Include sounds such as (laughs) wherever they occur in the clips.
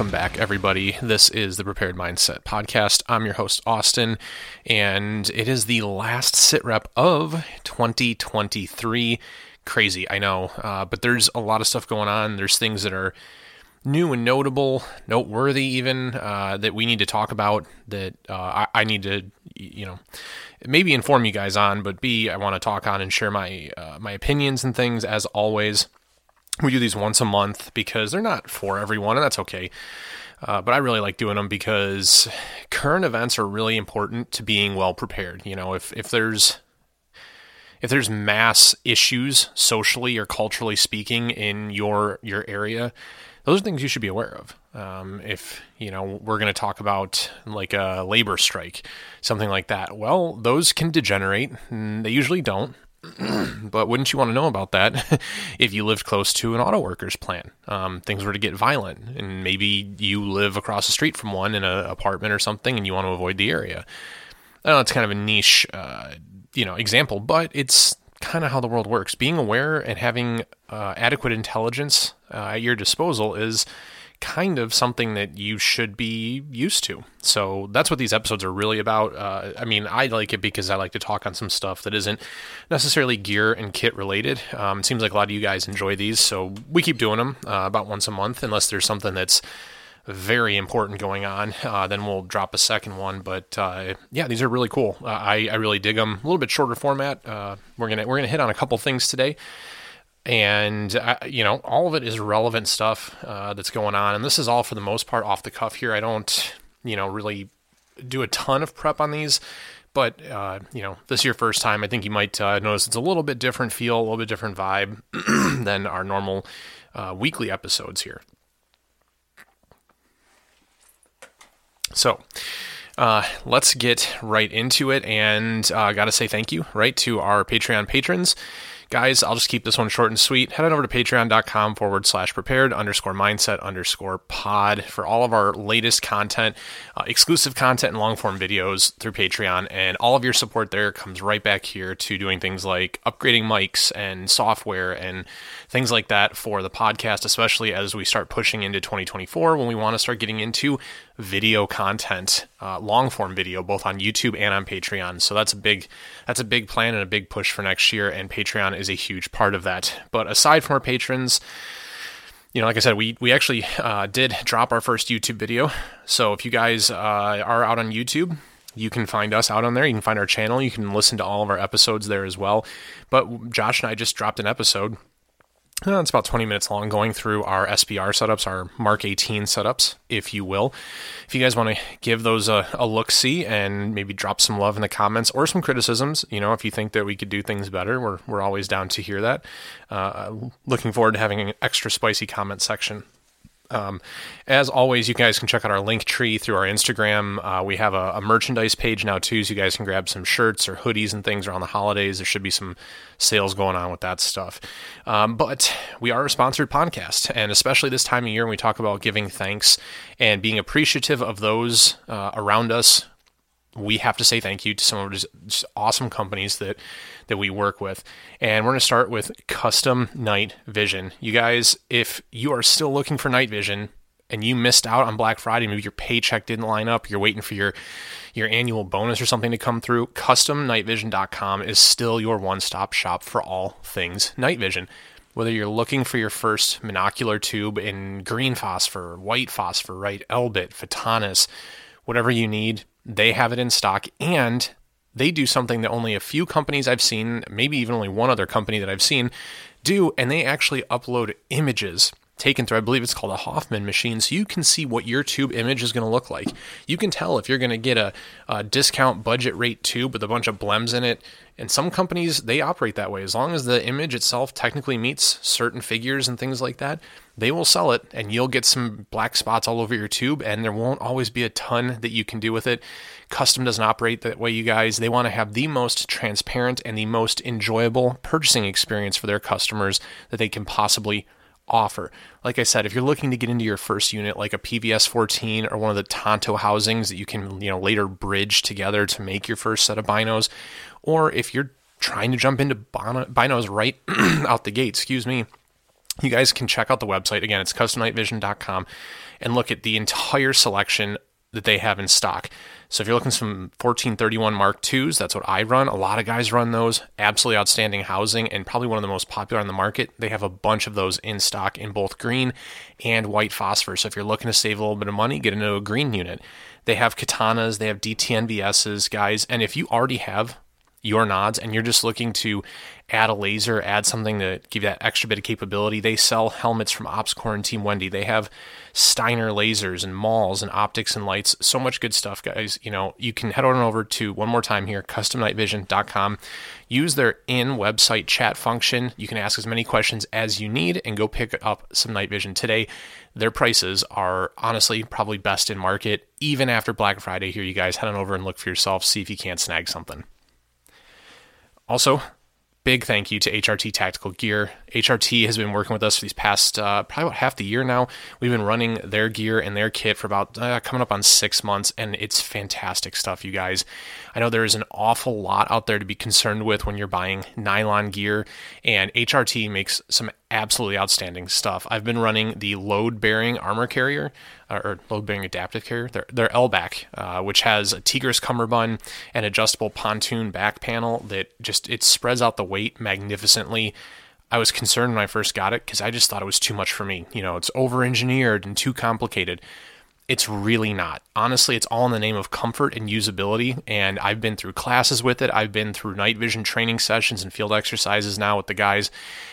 welcome back, everybody. This is the Prepared Mindset Podcast. I'm your host, Austin, and it is the last sit rep of 2023. Crazy, I know, uh, but there's a lot of stuff going on. There's things that are new and notable, noteworthy, even uh, that we need to talk about. That uh, I, I, need to, you know, maybe inform you guys on, but B, I want to talk on and share my uh, my opinions and things as always we do these once a month because they're not for everyone, and that's okay. Uh, but I really like doing them because current events are really important to being well prepared. You know, if if there's if there's mass issues socially or culturally speaking in your your area, those are things you should be aware of. Um, if you know we're going to talk about like a labor strike, something like that, well, those can degenerate. They usually don't. (clears throat) but wouldn't you want to know about that (laughs) if you lived close to an auto workers plant? Um, things were to get violent, and maybe you live across the street from one in an apartment or something, and you want to avoid the area. I know it's kind of a niche, uh, you know, example, but it's kind of how the world works. Being aware and having uh, adequate intelligence uh, at your disposal is kind of something that you should be used to. So that's what these episodes are really about. Uh, I mean, I like it because I like to talk on some stuff that isn't necessarily gear and kit related. Um, it seems like a lot of you guys enjoy these, so we keep doing them uh, about once a month, unless there's something that's very important going on. Uh, then we'll drop a second one. But uh, yeah, these are really cool. Uh, I, I really dig them. A little bit shorter format. Uh, we're gonna we're gonna hit on a couple things today and uh, you know all of it is relevant stuff uh, that's going on. And this is all for the most part off the cuff here. I don't you know really do a ton of prep on these but uh, you know this is your first time. I think you might uh, notice it's a little bit different feel a little bit different vibe (clears throat) than our normal uh, weekly episodes here. So uh, let's get right into it. And uh, gotta say thank you right to our patreon patrons Guys, I'll just keep this one short and sweet. Head on over to patreon.com forward slash prepared underscore mindset underscore pod for all of our latest content, uh, exclusive content and long form videos through Patreon. And all of your support there comes right back here to doing things like upgrading mics and software and things like that for the podcast, especially as we start pushing into 2024 when we want to start getting into video content, uh, long form video, both on YouTube and on Patreon. So that's a big that's a big plan and a big push for next year, and Patreon is a huge part of that. But aside from our patrons, you know, like I said, we we actually uh, did drop our first YouTube video. So if you guys uh, are out on YouTube, you can find us out on there. You can find our channel. You can listen to all of our episodes there as well. But Josh and I just dropped an episode uh, it's about 20 minutes long going through our SBR setups, our Mark 18 setups, if you will. If you guys want to give those a, a look see and maybe drop some love in the comments or some criticisms, you know, if you think that we could do things better, we're, we're always down to hear that. Uh, looking forward to having an extra spicy comment section um, as always, you guys can check out our link tree through our Instagram. Uh, we have a, a, merchandise page now too, so you guys can grab some shirts or hoodies and things around the holidays. There should be some sales going on with that stuff. Um, but we are a sponsored podcast, and especially this time of year when we talk about giving thanks and being appreciative of those uh, around us we have to say thank you to some of these awesome companies that that we work with. And we're going to start with Custom Night Vision. You guys, if you are still looking for night vision and you missed out on Black Friday, maybe your paycheck didn't line up, you're waiting for your your annual bonus or something to come through, customnightvision.com is still your one-stop shop for all things night vision. Whether you're looking for your first monocular tube in green phosphor, white phosphor, right, Elbit, Photonis, whatever you need, they have it in stock and they do something that only a few companies I've seen, maybe even only one other company that I've seen, do, and they actually upload images taken through, I believe it's called a Hoffman machine, so you can see what your tube image is going to look like. You can tell if you're going to get a, a, discount budget rate tube with a bunch of blems in it. And some companies, they operate that way. As long as the image itself technically meets certain figures and things like that, they will sell it and you'll get some black spots all over your tube and there won't always be a ton that you can do with it. Custom doesn't operate that way, you guys. They want to have the most transparent and the most enjoyable purchasing experience for their customers that they can possibly offer. Like I said, if you're looking to get into your first unit, like a PVS 14 or one of the Tonto housings that you can, you know, later bridge together to make your first set of binos, or if you're trying to jump into binos right (clears throat) out the gate, excuse me, you guys can check out the website. Again, it's customnightvision.com and look at the entire selection that they have in stock. So if you're looking for some 1431 Mark IIs, that's what I run. A lot of guys run those. Absolutely outstanding housing and probably one of the most popular on the market. They have a bunch of those in stock in both green and white phosphor. So if you're looking to save a little bit of money, get into a green unit. They have katanas, they have DTNVSs, guys. And if you already have your nods and you're just looking to add a laser, add something to give you that extra bit of capability, they sell helmets from OpsCore and Team Wendy. They have Steiner lasers and MAWLs and optics and lights. So much good stuff, guys. You know, you can head on over to one more time here, customnightvision.com. Use their in website chat function. You can ask as many questions as you need and go pick up some night vision today. Their prices are honestly probably best in market. Even after Black Friday, here, you guys head on over and look for yourself, see if you can't snag something. Also, big thank you to HRT Tactical Gear. HRT has been working with us for these past uh, probably about half the year now. We've been running their gear and their kit for about uh, coming up on six months, and it's fantastic stuff, you guys. I know there is an awful lot out there to be concerned with when you're buying nylon gear, and HRT makes some absolutely outstanding stuff. I've been running the load bearing armor carrier uh, or load bearing adaptive carrier, their, their LBAC, uh, which has a Tegris cummerbund and adjustable pontoon back panel that just it spreads out the weight magnificently. I was concerned when I first got it because I just thought it was too much for me. You know, it's over engineered and too complicated. It's really not. Honestly, it's all in the name of comfort and usability. And I've been through classes with it. I've been through night vision training sessions and field exercises now with the guys.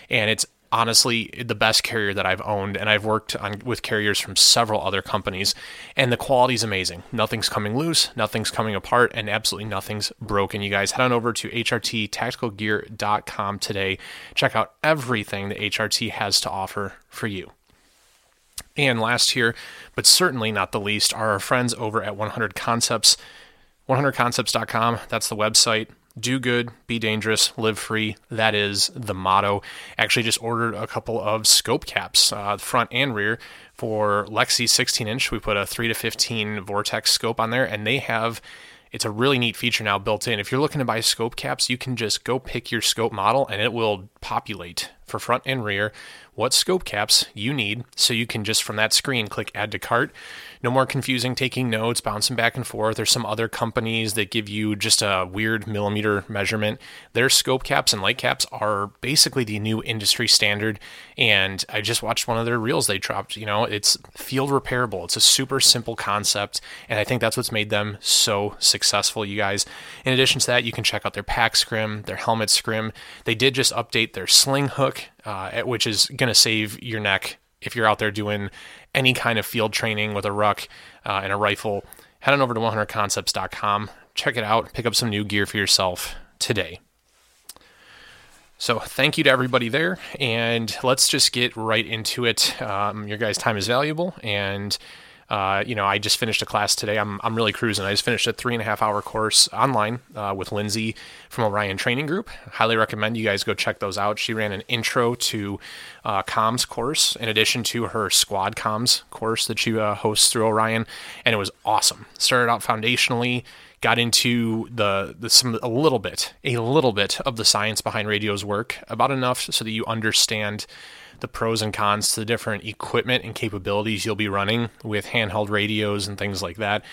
And it's honestly the best carrier that I've owned, and I've worked on with carriers from several other companies, and the quality is amazing. Nothing's coming loose, nothing's coming apart, and absolutely nothing's broken. You guys head on over to hrttacticalgear.com today. Check out everything that HRT has to offer for you. And last here, but certainly not the least, are our friends over at 100 Concepts. 100concepts.com, that's the website do good, be dangerous, live free. That is the motto. Actually, just ordered a couple of scope caps, uh, front and rear, for Lexi 16 inch. We put a 3 to 15 Vortex scope on there, and they have. It's a really neat feature now built in. If you're looking to buy scope caps, you can just go pick your scope model and it will populate for front and rear what scope caps you need so you can just from that screen click add to cart. No more confusing taking notes, bouncing back and forth. There's some other companies that give you just a weird millimeter measurement. Their scope caps and light caps are basically the new industry standard. And I just watched one of their reels they dropped. You know, it's field repairable, it's a super simple concept. And I think that's what's made them so successful, you guys. In addition to that, you can check out their pack scrim, their helmet scrim. They did just update their sling hook uh, which is going to save your neck if you're out there doing any kind of field training with a ruck uh, and a rifle. Head on over to 100concepts.com, check it out, pick up some new gear for yourself today. So, thank you to everybody there, and let's just get right into it. Um, your guys' time is valuable, and uh, you know, I just finished a class today. I'm, I'm really cruising. I just finished a three and a half hour course online uh, with Lindsay from Orion Training Group. Highly recommend you guys go check those out. She ran an intro to uh, comms course in addition to her squad comms course that she uh, hosts through Orion, and it was awesome. Started out foundationally, got into the, the some a little bit, a little bit of the science behind radio's work, about enough so that you understand the pros and cons to the different equipment and capabilities you'll be running with handheld radios and things like that.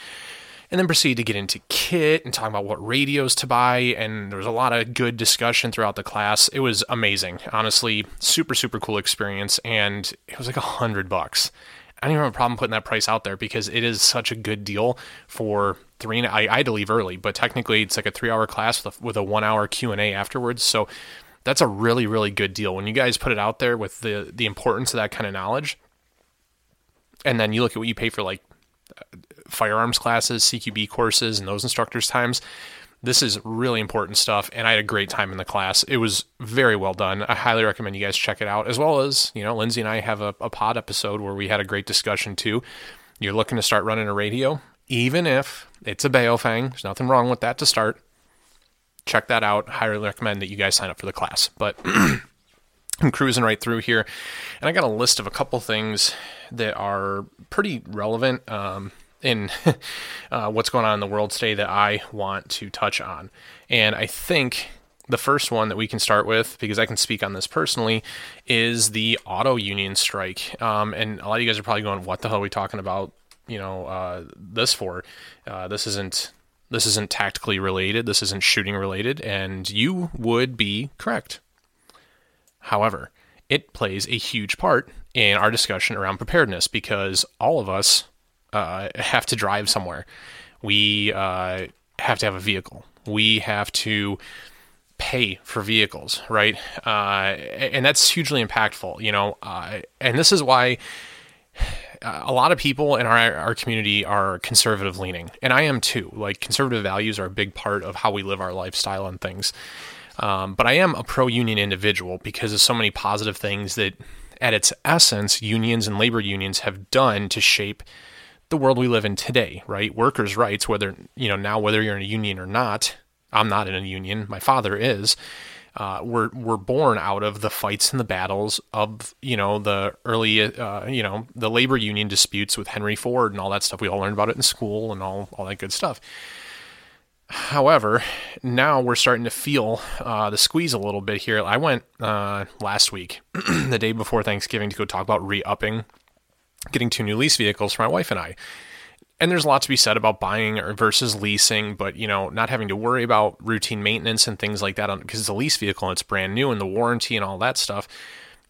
And then proceed to get into kit and talk about what radios to buy. And there was a lot of good discussion throughout the class. It was amazing. Honestly, super, super cool experience. And it was like a hundred bucks. I don't even have a problem putting that price out there because it is such a good deal for three. I, I had to leave early, but technically it's like a three hour class with a, with a one hour Q and A afterwards. So that's a really really good deal. When you guys put it out there with the the importance of that kind of knowledge and then you look at what you pay for like uh, firearms classes cqb courses and those instructors times this is really important stuff and i had a great time in the class. It was very well done. I highly recommend you guys check it out as well as you know lindsay and i have a, a pod episode where we had a great discussion too. You're looking to start running a radio even if it's a baofeng there's nothing wrong with that to start check that out. Highly recommend that you guys sign up for the class. But (clears throat) I'm cruising right through here, and I got a list of a couple things that are pretty relevant um, in (laughs) uh, what's going on in the world today that I want to touch on. And I think the first one that we can start with, because I can speak on this personally, is the auto union strike. Um, and a lot of you guys are probably going, "What the hell are we talking about?" You know, uh, this for? Uh, this isn't this isn't tactically related. This isn't shooting related, and you would be correct. However, it plays a huge part in our discussion around preparedness because all of us uh, have to drive somewhere. We uh, have to have a vehicle. We have to pay for vehicles, right? Uh, and that's hugely impactful, you know. Uh, and this is why a lot of people in our our community are conservative leaning, and I am too. Like conservative values are a big part of how we live our lifestyle and things. Um, but I am a pro union individual because of so many positive things that, at its essence, unions and labor unions have done to shape the world we live in today. Right, workers' rights, whether you know now whether you're in a union or not, I'm not in a union. My father is. Uh, were were born out of the fights and the battles of you know the early uh, you know the labor union disputes with Henry Ford and all that stuff. We all learned about it in school and all all that good stuff. However, now we're starting to feel uh, the squeeze a little bit here. I went uh, last week, (clears throat) the day before Thanksgiving, to go talk about re upping, getting two new lease vehicles for my wife and I and there's a lot to be said about buying versus leasing, but you know, not having to worry about routine maintenance and things like that because it's a lease vehicle and it's brand new and the warranty and all that stuff.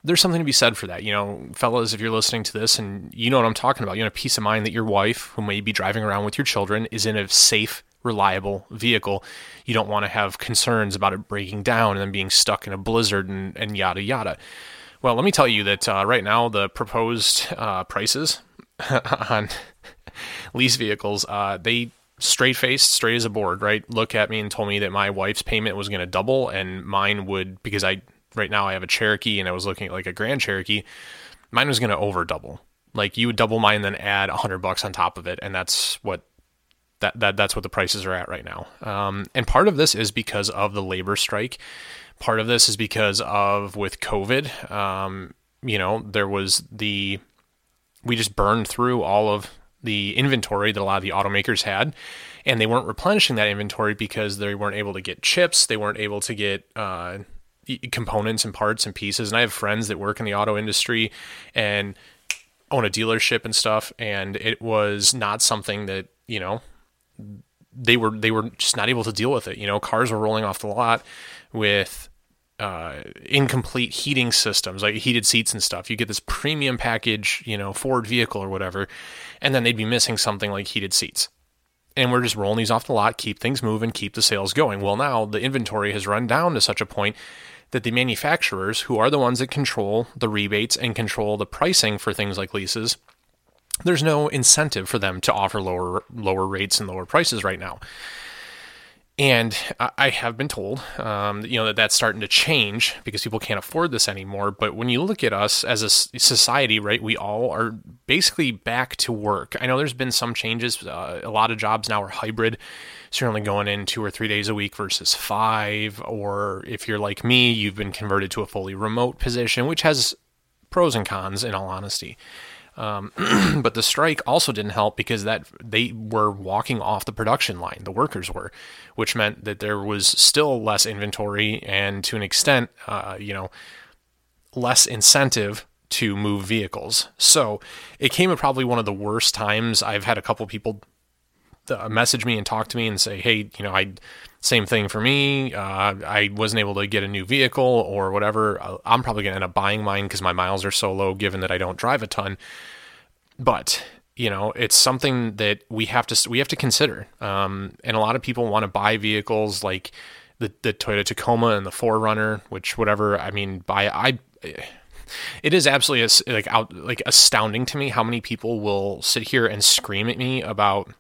There's something to be said for that. You know, fellas, if you're listening to this and you know what I'm talking about, you know, peace of mind that your wife, who may be driving around with your children, is in a safe, reliable vehicle. You don't want to have concerns about it breaking down and then being stuck in a blizzard and, and yada yada. Well, let me tell you that uh, right now the proposed uh, prices (laughs) on (laughs) lease vehicles, uh, they straight faced, straight as a board, right? Look at me and told me that my wife's payment was going to double and mine would, because I, right now I have a Cherokee and I was looking at like a Grand Cherokee, mine was going to over double. Like you would double mine, then add a hundred bucks on top of it. And that's what that, that that's what the prices are at right now. Um, and part of this is because of the labor strike. Part of this is because of with COVID. Um, you know, there was the we just burned through all of the inventory that a lot of the automakers had, and they weren't replenishing that inventory because they weren't able to get chips, they weren't able to get uh, components and parts and pieces. And I have friends that work in the auto industry and own a dealership and stuff, and it was not something that you know they were they were just not able to deal with it. You know, cars were rolling off the lot with uh, incomplete heating systems, like heated seats and stuff. You get this premium package, you know, Ford vehicle or whatever, and then they'd be missing something like heated seats. And we're just rolling these off the lot, keep things moving, keep the sales going. Well, now the inventory has run down to such a point that the manufacturers, who are the ones that control the rebates and control the pricing for things like leases, there's no incentive for them to offer lower lower rates and lower prices right now. And I have been told, um, you know, that that's starting to change because people can't afford this anymore. But when you look at us as a society, right, we all are basically back to work. I know there's been some changes. Uh, a lot of jobs now are hybrid, certainly going in two or three days a week versus five. Or if you're like me, you've been converted to a fully remote position, which has pros and cons, in all honesty. Um, (clears throat) but the strike also didn't help because that they were walking off the production line. The workers were, which meant that there was still less inventory and, to an extent, uh, you know, less incentive to move vehicles. So it came at probably one of the worst times. I've had a couple people uh, message me and talk to me and say, "Hey, you know, I." Same thing for me. Uh, I wasn't able to get a new vehicle or whatever. Uh, I'm probably going to end up buying mine because my miles are so low, given that I don't drive a ton. But you know, it's something that we have to we have to consider. Um, and a lot of people want to buy vehicles like the the Toyota Tacoma and the 4Runner, which whatever. I mean, buy I. It is absolutely like out like astounding to me how many people will sit here and scream at me about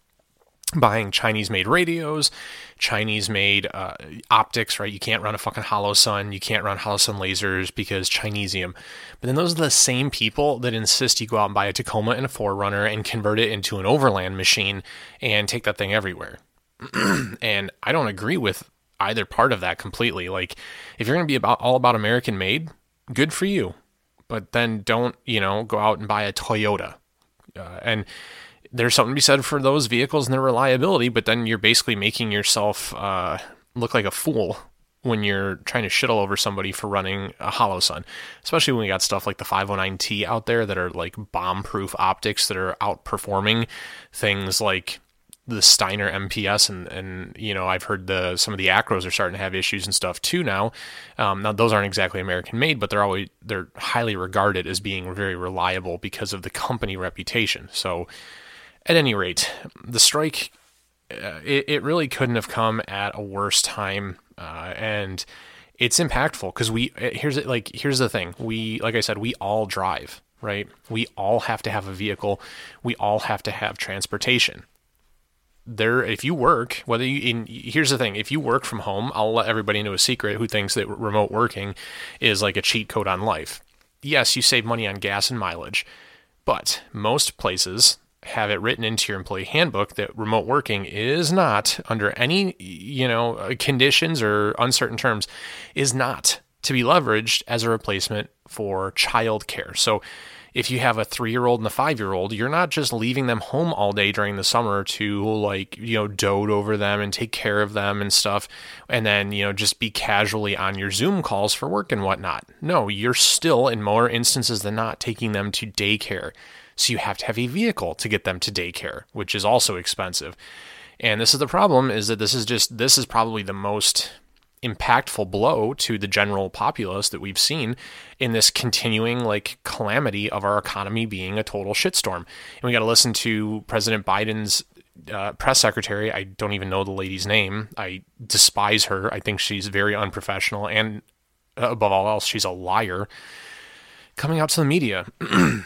buying Chinese made radios, Chinese made uh, optics, right? You can't run a fucking Holosun, you can't run Holosun lasers because Chinesium. But then those are the same people that insist you go out and buy a Tacoma and a 4Runner and convert it into an overland machine and take that thing everywhere. (clears throat) and I don't agree with either part of that completely. Like, if you're going to be about all about American made, good for you. But then don't, you know, go out and buy a Toyota. Uh, and there's something to be said for those vehicles and their reliability, but then you're basically making yourself uh, look like a fool when you're trying to shit all over somebody for running a Holosun, especially when we got stuff like the 509T out there that are like bomb proof optics that are outperforming things like the Steiner MPS and and you know I've heard the some of the Acros are starting to have issues and stuff too now. Um, now those aren't exactly American made, but they're always they're highly regarded as being very reliable because of the company reputation. So at any rate, the strike uh, it, it really couldn't have come at a worse time, uh, and it's impactful because we uh, here's like here's the thing. We like I said we all drive right? We all have to have a vehicle. We all have to have transportation. There if you work whether you in here's the thing. If you work from home i'll let everybody know a secret who thinks that remote working is like a cheat code on life. Yes you save money on gas and mileage but most places have it written into your employee handbook that remote working is not under any you know uh, conditions or uncertain terms is not to be leveraged as a replacement for childcare so if you have a three year old and a five year old, you're not just leaving them home all day during the summer to like, you know, dote over them and take care of them and stuff. And then, you know, just be casually on your Zoom calls for work and whatnot. No, you're still, in more instances than not, taking them to daycare. So you have to have a vehicle to get them to daycare, which is also expensive. And this is the problem is that this is just, this is probably the most impactful blow to the general populace that we've seen in this continuing like calamity of our economy being a total shitstorm. And we got to listen to President Biden's uh, press secretary. I don't even know the lady's name. I despise her. I think she's very unprofessional and uh, above all else, she's a liar. Coming out to the media (clears throat)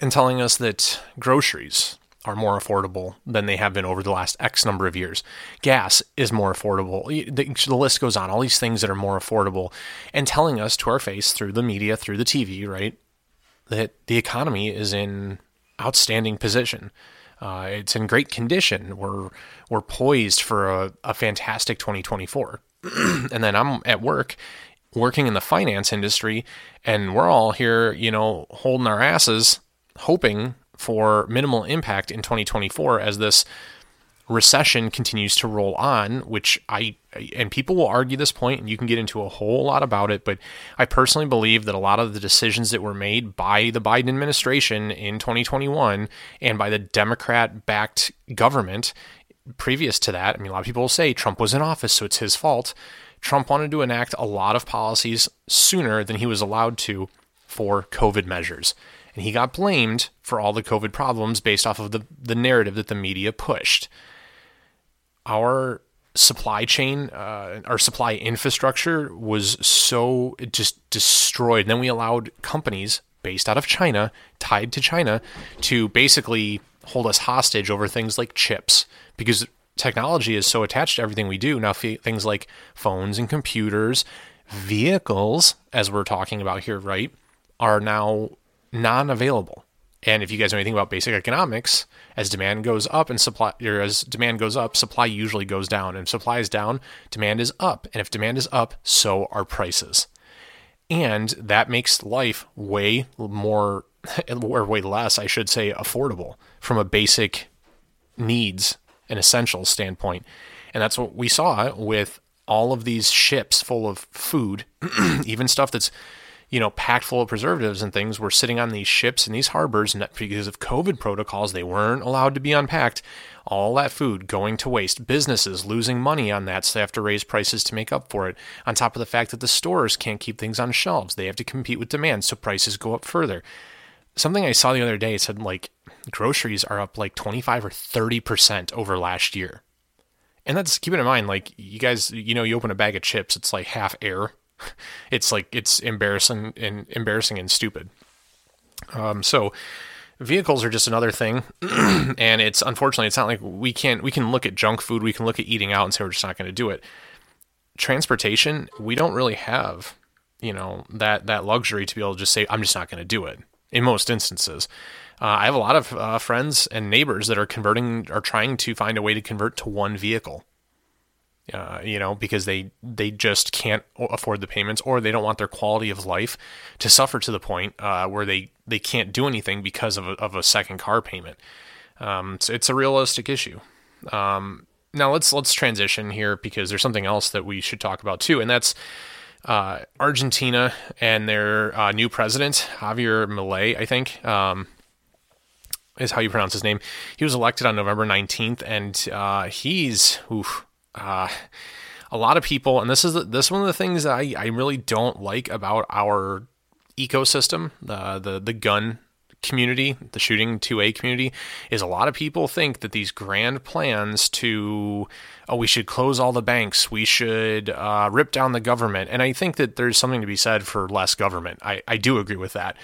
and telling us that groceries are more affordable than they have been over the last X number of years. Gas is more affordable. The, list goes on, all these things that are more affordable, and telling us to our face through the media, through the TV, right, that the economy is in outstanding position. Uh, it's in great condition. We're we're poised for a, a fantastic 2024. (clears throat) and then I'm at work, working in the finance industry, and we're all here, you know, holding our asses, hoping for minimal impact in 2024 as this recession continues to roll on, which I, and people will argue this point, and you can get into a whole lot about it, but I personally believe that a lot of the decisions that were made by the Biden administration in 2021 and by the Democrat backed government previous to that, I mean, a lot of people will say Trump was in office, so it's his fault. Trump wanted to enact a lot of policies sooner than he was allowed to for COVID measures and he got blamed for all the COVID problems based off of the, the narrative that the media pushed. Our supply chain, uh, our supply infrastructure was so just destroyed. And then we allowed companies based out of China, tied to China, to basically hold us hostage over things like chips because technology is so attached to everything we do. Now, things like phones and computers, vehicles, as we're talking about here, right, are now non-available. And if you guys know anything about basic economics, as demand goes up and supply, or as demand goes up, supply usually goes down. And if supply is down, demand is up. And if demand is up, so are prices. And that makes life way more, (laughs) or way less, I should say, affordable from a basic needs and essentials standpoint. And that's what we saw with all of these ships full of food, (clears throat) even stuff that's you know, packed full of preservatives and things were sitting on these ships in these harbors, and because of COVID protocols, they weren't allowed to be unpacked. All that food going to waste. Businesses losing money on that, so they have to raise prices to make up for it. On top of the fact that the stores can't keep things on shelves, they have to compete with demand, so prices go up further. Something I saw the other day said like groceries are up like 25 or 30% over last year. And that's keeping in mind, like you guys, you know, you open a bag of chips, it's like half air (laughs) it's like it's embarrassing and embarrassing and stupid. Um, so vehicles are just another thing, (clears throat) and it's unfortunately it's not like we can't we can look at junk food, we can look at eating out and say we're just not going to do it. Transportation, we don't really have you know that that luxury to be able to just say I'm just not going to do it in most instances. Uh, I have a lot of uh, friends and neighbors that are converting, are trying to find a way to convert to one vehicle uh, you know, because they they just can't afford the payments, or they don't want their quality of life to suffer to the point uh, where they they can't do anything because of a, of a second car payment. Um, so it's a realistic issue. Um, now let's let's transition here because there's something else that we should talk about too, and that's uh, Argentina and their uh, new president Javier Milei, I think. Um, is how you pronounce his name. He was elected on November 19th, and uh, he's oof, uh, a lot of people. And this is this is one of the things I, I really don't like about our ecosystem, uh, the the gun community, the shooting 2A community, is a lot of people think that these grand plans to, oh, we should close all the banks, we should uh, rip down the government. And I think that there's something to be said for less government. I, I do agree with that.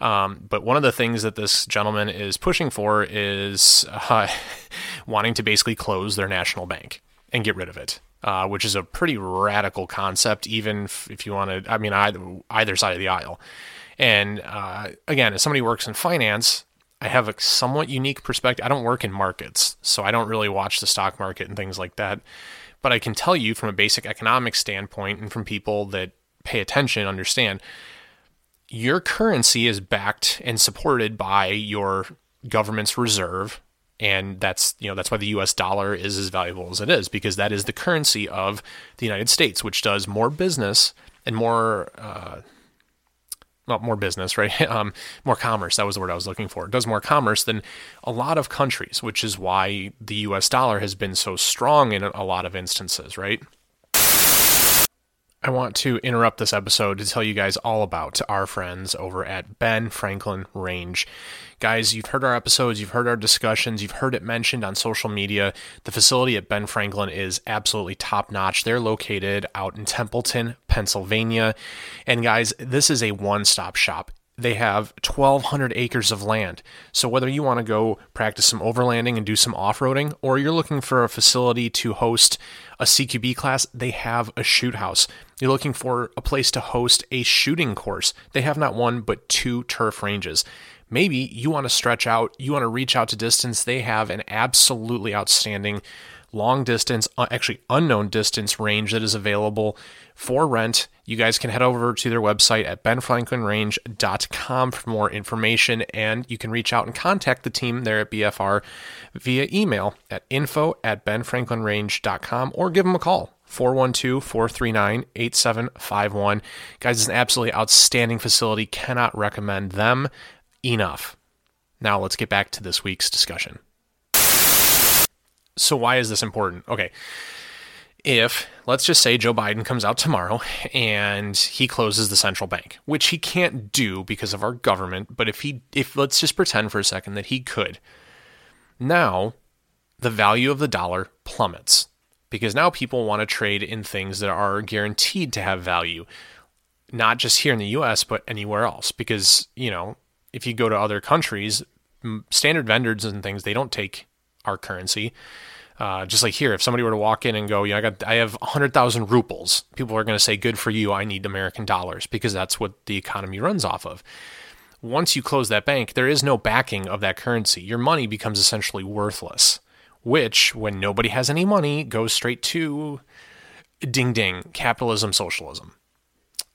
Um, but one of the things that this gentleman is pushing for is uh, (laughs) wanting to basically close their national bank and get rid of it. Uh, which is a pretty radical concept, even if, if you want to, I mean, either, either side of the aisle. And uh, again, as somebody who works in finance, I have a somewhat unique perspective. I don't work in markets, so I don't really watch the stock market and things like that. But I can tell you from a basic economic standpoint and from people that pay attention, understand your currency is backed and supported by your government's reserve and that's you know that's why the US dollar is as valuable as it is because that is the currency of the United States which does more business and more uh, well, more business, (laughs) right? Um, more commerce. That was the word I was looking for. It does more commerce than a lot of countries, which is why the US dollar has been so strong in a lot of instances, right? I want to interrupt this episode to tell you guys all about our friends over at Ben Franklin Range. Guys, you've heard our episodes, you've heard our discussions, you've heard it mentioned on social media. The facility at Ben Franklin is absolutely top notch. They're located out in Templeton, Pennsylvania. And guys, this is a one stop shop they have 1,200 acres of land. So, whether you want to go practice some overlanding and do some off roading, or you're looking for a facility to host a CQB class, they have a shoot house. You're looking for a place to host a shooting course, they have not one but two turf ranges. Maybe you want to stretch out, you want to reach out to distance, they have an absolutely outstanding long distance, uh, actually unknown distance range that is available for rent. You guys can head over to their website at benfranklinrange.com for more information, and you can reach out and contact the team there at BFR via email at info at benfranklinrange.com or give them a call. 412 439 8751. Guys, it's an absolutely outstanding facility. Cannot recommend them enough. Now, let's get back to this week's discussion. So, why is this important? Okay. If, let's just say, Joe Biden comes out tomorrow and he closes the central bank, which he can't do because of our government, but if he, if let's just pretend for a second that he could, now the value of the dollar plummets because now people want to trade in things that are guaranteed to have value, not just here in the US, but anywhere else. Because, you know, if you go to other countries, standard vendors and things, they don't take our currency. Uh, just like here, if somebody were to walk in and go, "Yeah, I got, I have hundred thousand rubles," people are going to say, "Good for you. I need American dollars," because that's what the economy runs off of. Once you close that bank, there is no backing of that currency. Your money becomes essentially worthless. Which, when nobody has any money, goes straight to ding ding capitalism, socialism.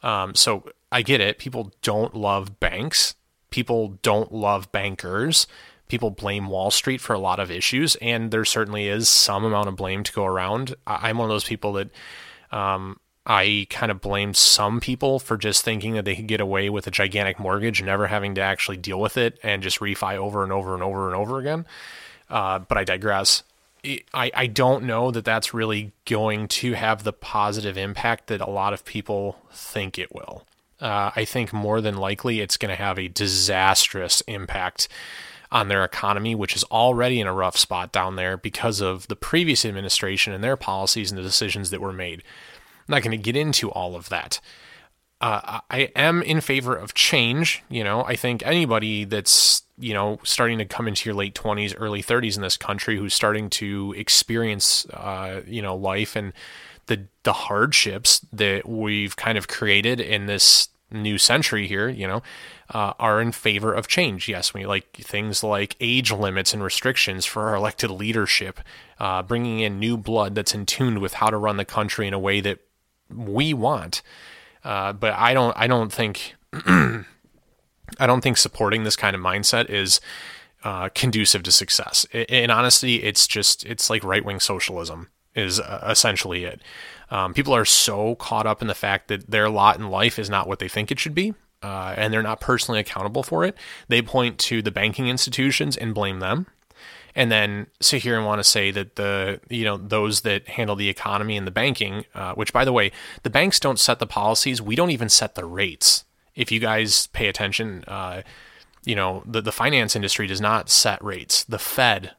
Um, so I get it. People don't love banks. People don't love bankers people blame Wall Street for a lot of issues, and there certainly is some amount of blame to go around. I'm one of those people that um, I kind of blame some people for just thinking that they could get away with a gigantic mortgage, never having to actually deal with it, and just refi over and over and over and over again. Uh, but I digress. I, I don't know that that's really going to have the positive impact that a lot of people think it will. Uh, I think more than likely it's going to have a disastrous impact on their economy, which is already in a rough spot down there because of the previous administration and their policies and the decisions that were made. I'm not going to get into all of that. Uh, I am in favor of change. You know, I think anybody that's you know starting to come into your late 20s, early 30s in this country who's starting to experience uh, you know life and the the hardships that we've kind of created in this new century here, you know, uh, are in favor of change. Yes, we like things like age limits and restrictions for our elected leadership, uh, bringing in new blood that's in tune with how to run the country in a way that we want. Uh, but I don't, I don't think, (clears throat) I don't think supporting this kind of mindset is uh, conducive to success. In honesty, it's just it's like right wing socialism is uh, essentially it. Um, people are so caught up in the fact that their lot in life is not what they think it should be, uh, and they're not personally accountable for it. They point to the banking institutions and blame them, and then sit here and want to say that the you know those that handle the economy and the banking, uh, which by the way, the banks don't set the policies. We don't even set the rates. If you guys pay attention, uh, you know the the finance industry does not set rates. The Fed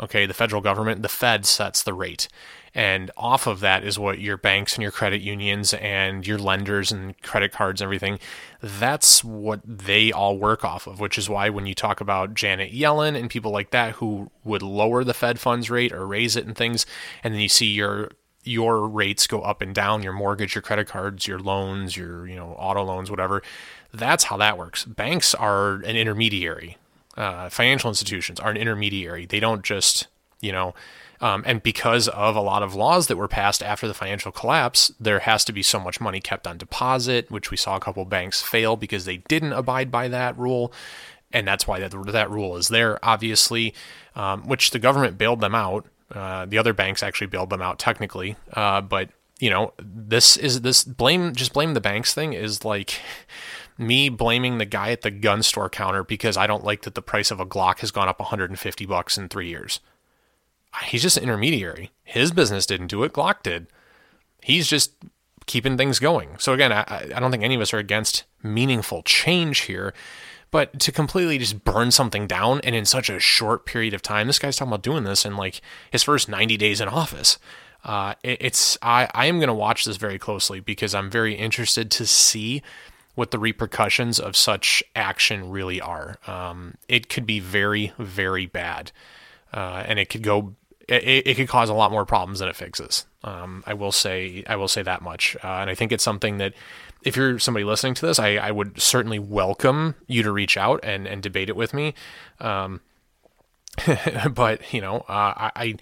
Okay, the federal government, the Fed sets the rate. And off of that is what your banks and your credit unions and your lenders and credit cards and everything, that's what they all work off of, which is why when you talk about Janet Yellen and people like that who would lower the Fed funds rate or raise it and things, and then you see your your rates go up and down, your mortgage, your credit cards, your loans, your, you know, auto loans, whatever. That's how that works. Banks are an intermediary uh, financial institutions are an intermediary. They don't just, you know, um, and because of a lot of laws that were passed after the financial collapse, there has to be so much money kept on deposit, which we saw a couple banks fail because they didn't abide by that rule. And that's why that, that rule is there, obviously, um, which the government bailed them out. Uh, the other banks actually bailed them out technically. Uh, but, you know, this is this blame, just blame the banks thing is like, (laughs) me blaming the guy at the gun store counter because I don't like that the price of a Glock has gone up 150 bucks in three years. He's just an intermediary. His business didn't do it. Glock did. He's just keeping things going. So again, I, I don't think any of us are against meaningful change here, but to completely just burn something down and in such a short period of time, this guy's talking about doing this in like his first 90 days in office. Uh, it, it's I, I am going to watch this very closely because I'm very interested to see what the repercussions of such action really are. Um, it could be very, very bad, uh, and it could go. It, it, could cause a lot more problems than it fixes. Um, I will say, I will say that much, uh, and I think it's something that, if you're somebody listening to this, I, I would certainly welcome you to reach out and, and debate it with me. Um, (laughs) but you know, uh, I, I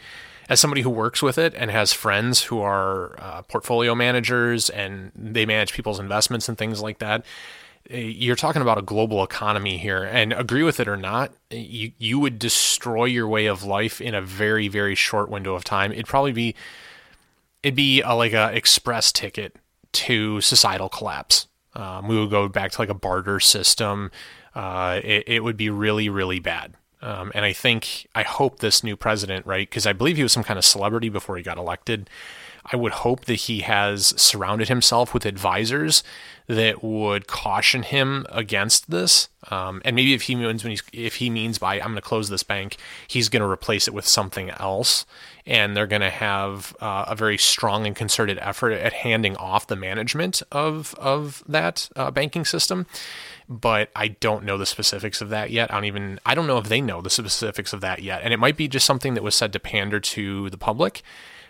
as somebody who works with it and has friends who are uh, portfolio managers and they manage people's investments and things like that, you're talking about a global economy here. And agree with it or not, you you would destroy your way of life in a very very short window of time. It'd probably be it'd be a, like a express ticket to societal collapse. Um, we would go back to like a barter system. Uh, it, it would be really really bad. Um, and I think, I hope this new president, right, because I believe he was some kind of celebrity before he got elected. I would hope that he has surrounded himself with advisors that would caution him against this. Um, and maybe if he means if he means by I'm going to close this bank, he's going to replace it with something else, and they're going to have uh, a very strong and concerted effort at handing off the management of of that uh, banking system but I don't know the specifics of that yet. I don't even I don't know if they know the specifics of that yet, and it might be just something that was said to pander to the public,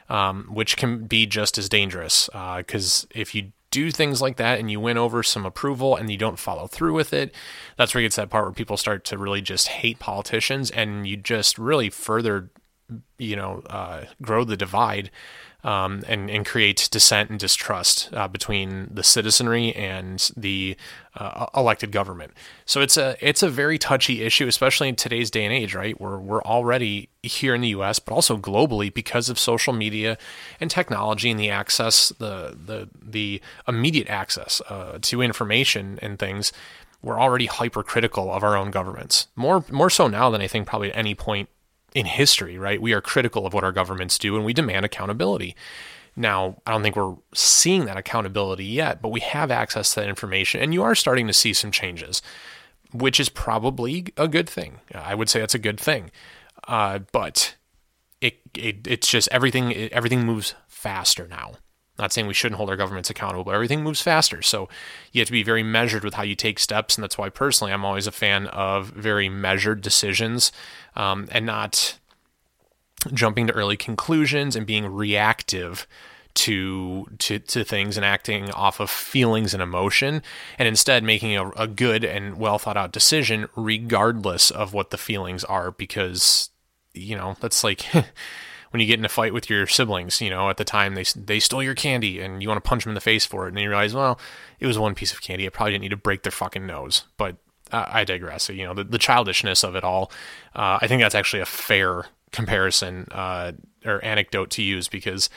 um, which can be just as dangerous. Because uh, if you do things like that and you win over some approval and you don't follow through with it, that's where it gets that part where people start to really just hate politicians, and you just really further, you know, uh, grow the divide um, and, and create dissent and distrust uh, between the citizenry and the uh, elected government. So it's a it's a very touchy issue, especially in today's day and age, right? Where we're already here in the U.S., but also globally because of social media and technology and the access, the the the immediate access uh, to information and things. We're already hypercritical of our own governments, more more so now than I think probably at any point in history, right? We are critical of what our governments do and we demand accountability. Now, I don't think we're seeing that accountability yet, but we have access to that information and you are starting to see some changes, which is probably a good thing. I would say that's a good thing. Uh, but it, it it's just everything everything moves faster now. Not saying we shouldn't hold our governments accountable, but everything moves faster. So you have to be very measured with how you take steps. And that's why, personally, I'm always a fan of very measured decisions um, and not jumping to early conclusions and being reactive to to to things and acting off of feelings and emotion and instead making a, a good and well thought out decision regardless of what the feelings are because you know that's like (laughs) when you get in a fight with your siblings, you know, at the time they they stole your candy and you want to punch them in the face for it, and then you realize, well, it was one piece of candy. I probably didn't need to break their fucking nose, but I digress. You know, the, the childishness of it all. Uh, I think that's actually a fair comparison uh, or anecdote to use because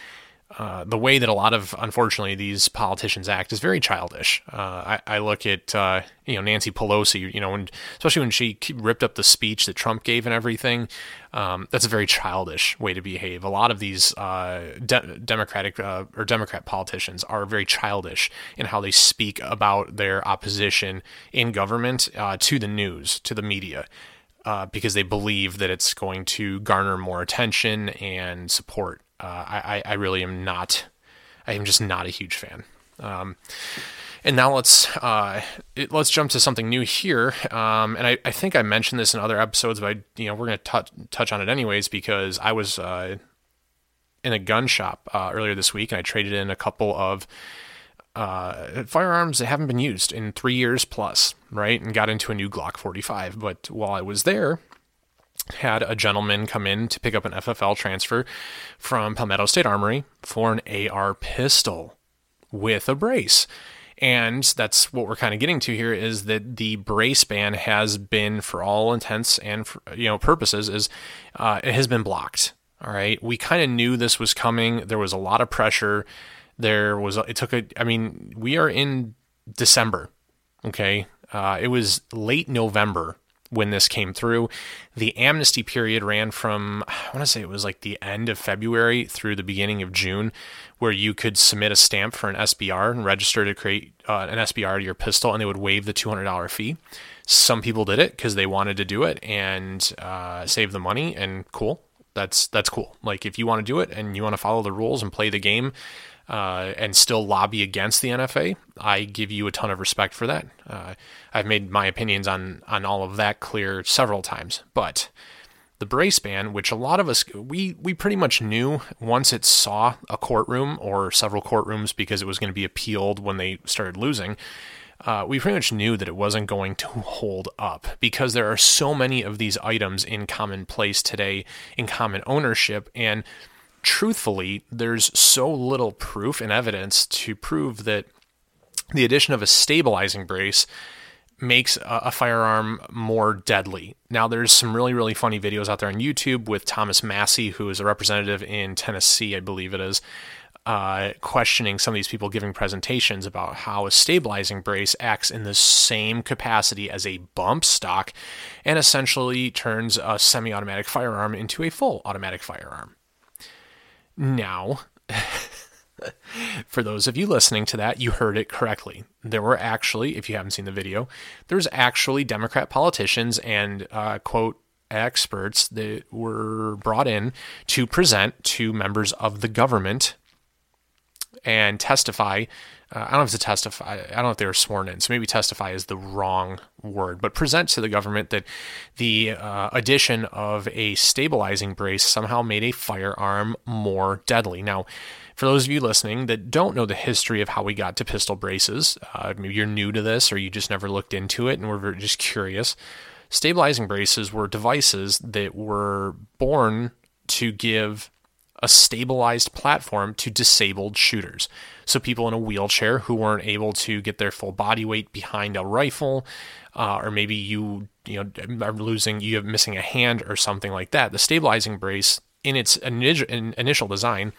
uh, the way that a lot of, unfortunately, these politicians act is very childish. Uh, I, I, look at, uh, you know, Nancy Pelosi, you know, especially when she ripped up the speech that Trump gave and everything. Um, that's a very childish way to behave. A lot of these uh, de- Democratic uh, or Democrat politicians are very childish in how they speak about their opposition in government to the news, to the media. because they believe that it's going to garner more attention and support uh, I, I really am not. I am just not a huge fan. Um, and now let's uh, it, let's jump to something new here. Um, and I, I think I mentioned this in other episodes, but I, you know we're going to touch on it anyways because I was uh, in a gun shop uh, earlier this week and I traded in a couple of uh, firearms that haven't been used in three years plus, right? And got into a new Glock 45. But while I was there, had a gentleman come in to pick up an FFL transfer from Palmetto State Armory for an AR pistol with a brace. And that's what we're kind of getting to here is that the brace ban has been, for all intents and for, you know purposes, is uh, it has been blocked. All right, we kind of knew this was coming. There was a lot of pressure. There was it took a. I mean, we are in December. Okay, uh, it was late November when this came through. The amnesty period ran from, I want to say it was like the end of February through the beginning of June, where you could submit a stamp for an SBR and register to create uh, an SBR to your pistol, and they would waive the $200 fee. Some people did it because they wanted to do it and uh, save the money, and cool. That's that's cool. Like if you want to do it and you want to follow the rules and play the game, uh, and still lobby against the NFA, I give you a ton of respect for that. Uh, I've made my opinions on on all of that clear several times, but the brace ban, which a lot of us we we pretty much knew once it saw a courtroom or several courtrooms because it was going to be appealed when they started losing. Uh, we pretty much knew that it wasn't going to hold up because there are so many of these items in common place today in common ownership and truthfully, there's so little proof and evidence to prove that the addition of a stabilizing brace makes a, a, firearm more deadly. Now, there's some really, really funny videos out there on YouTube with Thomas Massie, who is a representative in Tennessee, I believe it is, uh, questioning some of these people giving presentations about how a stabilizing brace acts in the same capacity as a bump stock and essentially turns a semi automatic firearm into a full automatic firearm. Now, for those of you listening to that, you heard it correctly. There were actually, if you haven't seen the video, there's actually Democrat politicians and uh, quote experts that were brought in to present to members of the government and testify uh, I don't know if to testify. I don't know if they were sworn in, so maybe testify is the wrong word, but present to the government that the uh, addition of a stabilizing brace somehow made a firearm more deadly. Now, for those of you listening that don't know the history of how we got to pistol braces, uh, maybe you're new to this or you just never looked into it and were just curious. Stabilizing braces were devices that were born to give a stabilized platform to disabled shooters. So people in a wheelchair who weren't able to get their full body weight behind a rifle, uh, or maybe you you know are losing you have missing a hand or something like that. The stabilizing brace in its initial design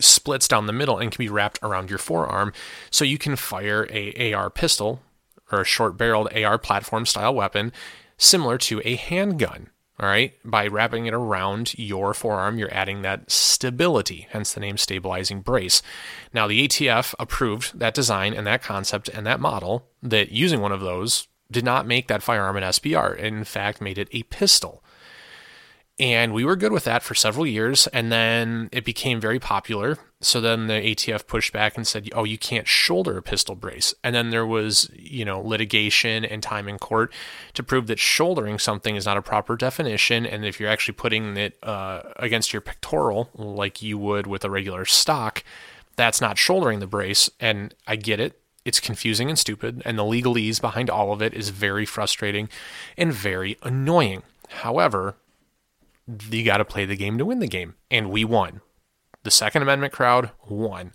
splits down the middle and can be wrapped around your forearm, so you can fire a AR pistol or a short barreled AR platform style weapon similar to a handgun. All right, by wrapping it around your forearm, you're adding that stability, hence the name stabilizing brace. Now, the ATF approved that design and that concept and that model that using one of those did not make that firearm an SBR. In fact, made it a pistol. And we were good with that for several years. And then it became very popular. So then the ATF pushed back and said, oh, you can't shoulder a pistol brace. And then there was, you know, litigation and time in court to prove that shouldering something is not a proper definition. And if you're actually putting it uh, against your pectoral, like you would with a regular stock, that's not shouldering the brace. And I get it. It's confusing and stupid. And the legalese behind all of it is very frustrating and very annoying. However, you got to play the game to win the game. And we won. The Second Amendment crowd won.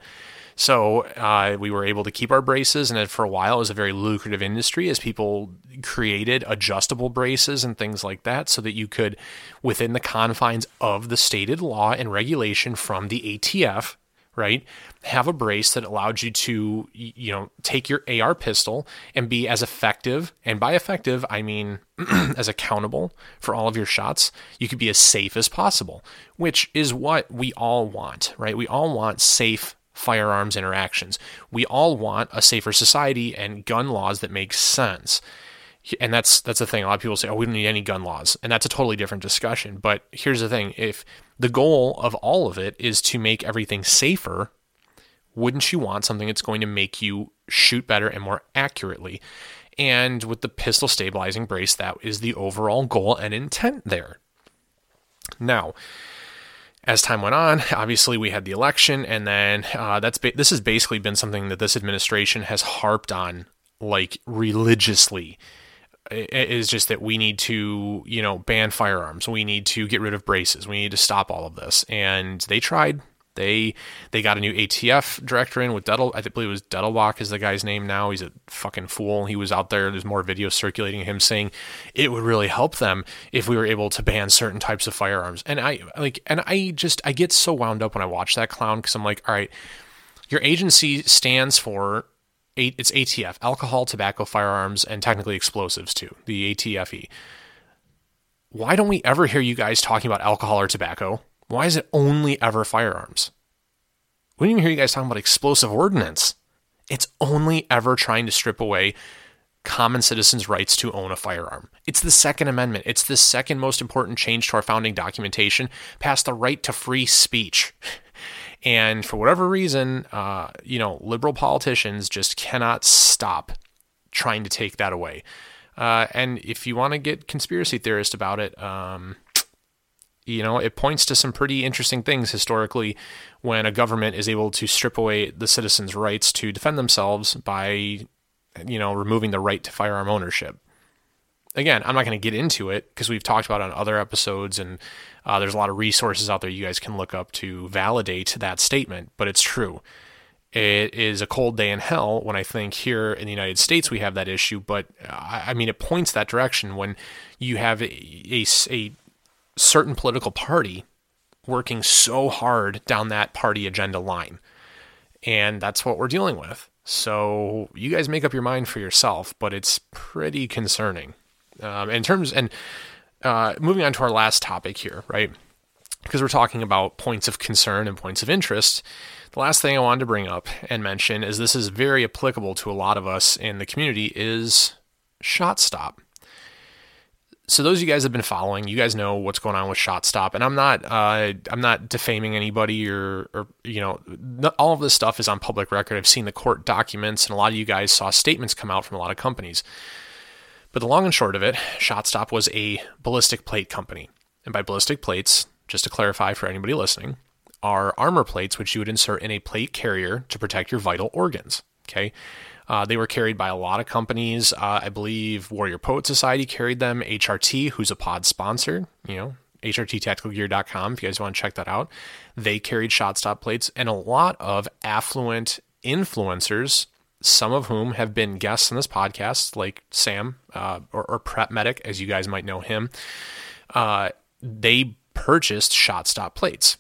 So uh, we were able to keep our braces, and for a while it was a very lucrative industry as people created adjustable braces and things like that, so that you could, within the confines of the stated law and regulation from the ATF, right, have a brace that allowed you to, you know, take your AR pistol and be as effective, and by effective I mean (clears throat) as accountable for all of your shots. You could be as safe as possible, which is what we all want, right? We all want safe firearms interactions. We all want a safer society and gun laws that make sense. And that's that's the thing. A lot of people say, "Oh, we don't need any gun laws," and that's a totally different discussion. But here's the thing: if the goal of all of it is to make everything safer, wouldn't you want something that's going to make you shoot better and more accurately? And with the pistol stabilizing brace, that is the overall goal and intent there. Now, as time went on, obviously we had the election, and then uh, that's ba- this has basically been something that this administration has harped on like religiously. Is just that we need to, you know, ban firearms. We need to get rid of braces. We need to stop all of this. And they tried. They they got a new ATF director in with Dettel. I believe it was Dettelbach is the guy's name now. He's a fucking fool. He was out there. There's more videos circulating him saying it would really help them if we were able to ban certain types of firearms. And I like and I just I get so wound up when I watch that clown because I'm like, all right, your agency stands for it's ATF, alcohol, tobacco, firearms, and technically explosives too. The ATFE. Why don't we ever hear you guys talking about alcohol or tobacco? Why is it only ever firearms? We didn't even hear you guys talking about explosive ordnance. It's only ever trying to strip away common citizens' rights to own a firearm. It's the Second Amendment. It's the second most important change to our founding documentation, past the right to free speech. (laughs) And for whatever reason, uh, you know, liberal politicians just cannot stop trying to take that away. Uh, and if you want to get conspiracy theorist about it, um, you know, it points to some pretty interesting things historically when a government is able to strip away the citizens' rights to defend themselves by, you know, removing the right to firearm ownership. Again, I'm not going to get into it because we've talked about it on other episodes, and uh, there's a lot of resources out there you guys can look up to validate that statement, but it's true. It is a cold day in hell when I think here in the United States we have that issue, but I mean, it points that direction when you have a, a, a certain political party working so hard down that party agenda line. And that's what we're dealing with. So you guys make up your mind for yourself, but it's pretty concerning. Um, in terms, and uh, moving on to our last topic here, right? Because we're talking about points of concern and points of interest. The last thing I wanted to bring up and mention is this is very applicable to a lot of us in the community is ShotStop so those of you guys have been following, you guys know what's going on with ShotStop, and I'm not uh, I'm not defaming anybody or, or you know all of this stuff is on public record. I've seen the court documents, and a lot of you guys saw statements come out from a lot of companies. But the long and short of it, ShotStop was a ballistic plate company, and by ballistic plates, just to clarify for anybody listening, are armor plates which you would insert in a plate carrier to protect your vital organs. Okay. Uh, they were carried by a lot of companies. Uh, I believe Warrior Poet Society carried them. HRT, who's a pod sponsor, you know, HRTtacticalgear.com, if you guys want to check that out. They carried ShotStop plates, and a lot of affluent influencers, some of whom have been guests on this podcast, like Sam uh, or, or, Prep Medic, as you guys might know him. Uh, they purchased ShotStop plates.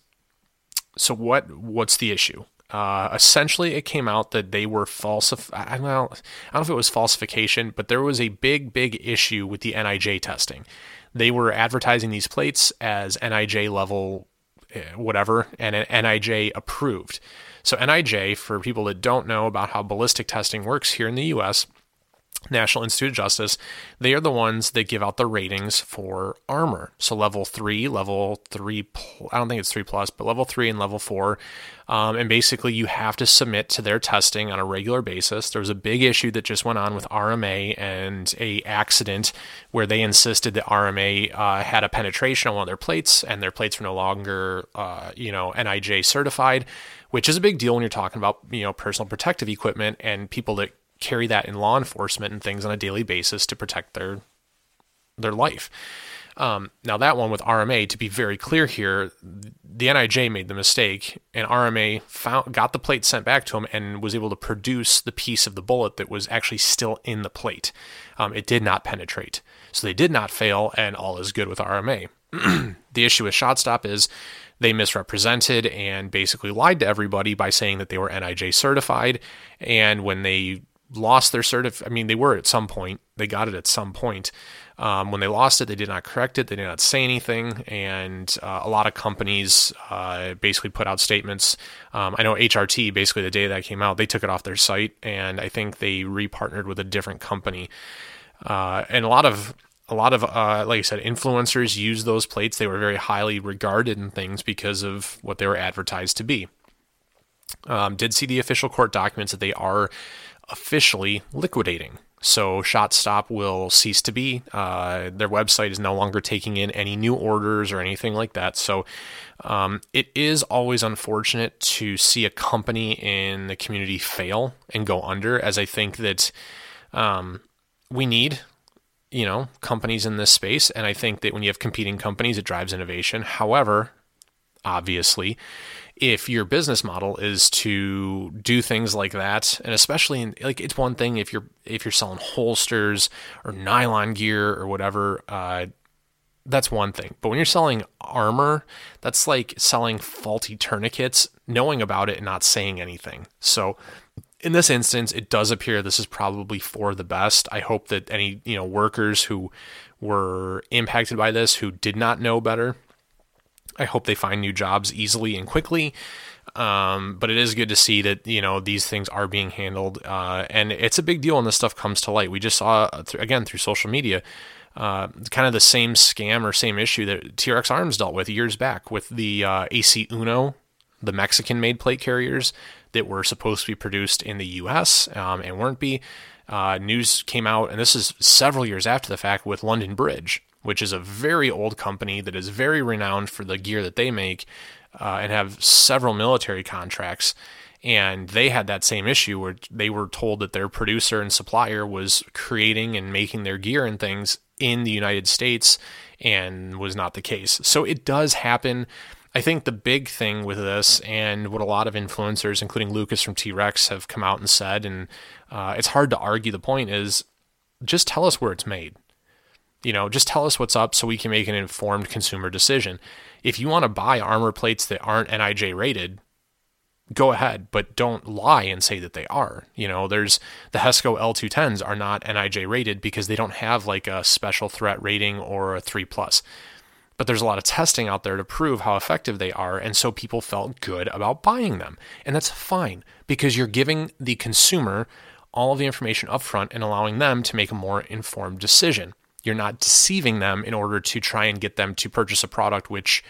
So what what's the issue? Uh, essentially, it came out that they were falsified. I don't, know, I don't know if it was falsification, but there was a big, big issue with the NIJ testing. They were advertising these plates as NIJ level, eh, whatever, and NIJ approved. So, NIJ, for people that don't know about how ballistic testing works here in the US, National Institute of Justice, they are the ones that give out the ratings for armor. So level three, level three, I don't think it's three plus, but level three and level four. Um, and basically, you have to submit to their testing on a regular basis. There was a big issue that just went on with RMA and a accident where they insisted that RMA uh, had a penetration on one of their plates, and their plates were no longer, uh, you know, NIJ certified, which is a big deal when you're talking about you know personal protective equipment and people that carry that in law enforcement and things on a daily basis to protect their their life. Um, now that one with RMA, to be very clear here, the NIJ made the mistake, and RMA found got the plate sent back to him and was able to produce the piece of the bullet that was actually still in the plate. Um, it did not penetrate, so they did not fail, and all is good with RMA. (clears throat) the issue with ShotStop is they misrepresented and basically lied to everybody by saying that they were NIJ certified, and when they lost their certif I mean, they were at some point. They got it at some point. Um, when they lost it, they did not correct it. They did not say anything, and uh, a lot of companies uh, basically put out statements. Um, I know HRT basically the day that came out, they took it off their site, and I think they repartnered with a different company. Uh, and a lot of a lot of uh, like I said, influencers use those plates. They were very highly regarded in things because of what they were advertised to be. Um, did see the official court documents that they are officially liquidating. So ShotStop will cease to be. Uh, their website is no longer taking in any new orders or anything like that. So um, it is always unfortunate to see a company in the community fail and go under, as I think that um, we need you know companies in this space and i think that when you have competing companies it drives innovation however obviously if your business model is to do things like that and especially in like it's one thing if you're if you're selling holsters or nylon gear or whatever uh, that's one thing. But when you're selling armor that's like selling faulty tourniquets knowing about it and not saying anything. So in this instance it does appear this is probably for the best. I hope that any you know workers who were impacted by this who did not know better I hope they find new jobs easily and quickly. Um, but it is good to see that you know these things are being handled, uh, and it's a big deal when this stuff comes to light. We just saw again through social media, uh, kind of the same scam or same issue that T.Rex Arms dealt with years back with the uh, AC Uno, the Mexican-made plate carriers that were supposed to be produced in the U.S. Um, and weren't be. Uh, news came out, and this is several years after the fact with London Bridge which is a very old company that is very renowned for the gear that they make uh, and have several military contracts. And they had that same issue where they were told that their producer and supplier was creating and making their gear and things in the United States and was not the case. So it does happen. I think the big thing with this, and what a lot of influencers, including Lucas from T Rex, have come out and said, and uh, it's hard to argue the point, is just tell us where it's made. You know, just tell us what's up so we can make an informed consumer decision. If you want to buy armor plates that aren't NIJ rated, go ahead, but don't lie and say that they are. You know, there's the Hesco L210s are not NIJ rated because they don't have like a special threat rating or a 3 plus. But there's a lot of testing out there to prove how effective they are, and so people felt good about buying them. And that's fine because you're giving the consumer all of the information up front and allowing them to make a more informed decision. You're not deceiving them in order to try and get them to purchase a product which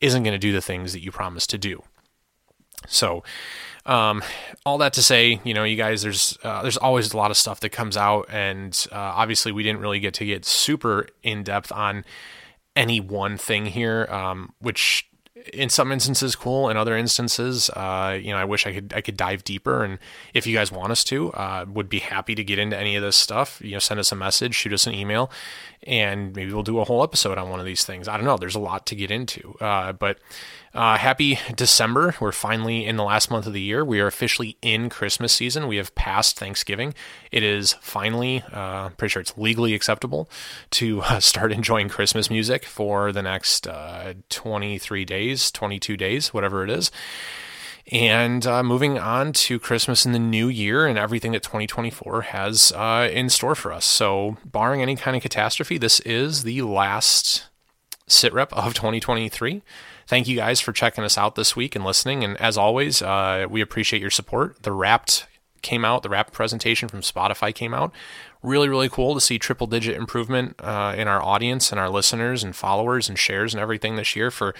isn't going to do the things that you promised to do. So, um, all that to say, you know, you guys, there's uh, there's always a lot of stuff that comes out, and uh, obviously we didn't really get to get super in depth on any one thing here, um, which in some instances cool. In other instances uh, you know i wish i could i could dive deeper. And if you guys want us to uh, would be happy to get into any of this stuff. You know send us a message shoot us an email and maybe we'll do a whole episode on one of these things. I don't know. There's a lot to get into. Uh, but uh, happy December. We're finally in the last month of the year. We are officially in Christmas season. We have passed Thanksgiving. It is finally, uh, pretty sure it's legally acceptable to uh, (laughs) start enjoying Christmas music for the next uh, 23 days, 22 days, whatever it is. And uh, moving on to Christmas in the new year and everything that 2024 has uh, in store for us. So, barring any kind of catastrophe, this is the last sit rep of 2023 thank you guys for checking us out this week and listening. And as always, uh, we appreciate your support. The Wrapped came out, the Wrapped presentation from Spotify came out. Really, really cool to see triple digit improvement uh, in our audience and our listeners and followers and shares and everything this year for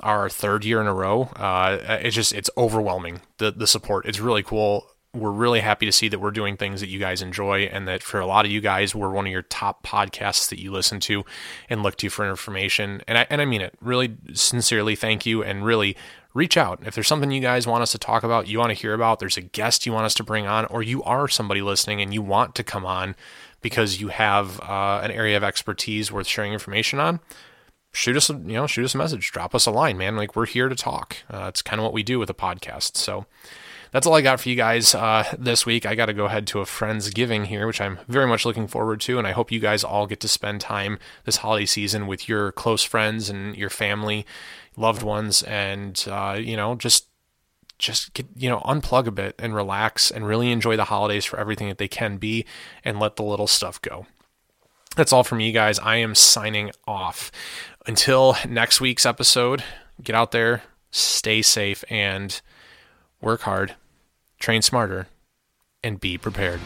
our third year in a row. Uh, it's just it's overwhelming the the support. It's really cool we're really happy to see that we're doing things that you guys enjoy and that for a lot of you guys we're one of your top podcasts that you listen to and look to for information and I, and I mean it really sincerely thank you and really reach out if there's something you guys want us to talk about you want to hear about there's a guest you want us to bring on or you are somebody listening and you want to come on because you have uh, an area of expertise worth sharing information on shoot us, a, you know, shoot us a message, drop us a line, man. Like we're here to talk. Uh, it's kind of what we do with a podcast. So that's all I got for you guys uh, this week. I got to go ahead to a friend's giving here, which I'm very much looking forward to, and I hope you guys all get to spend time this holiday season with your close friends and your family, loved ones, and uh, you know just just get you know unplug a bit and relax and really enjoy the holidays for everything that they can be and let the little stuff go. That's all from you guys. I am signing off. Until next week's episode get out there stay safe and work hard train smarter and be prepared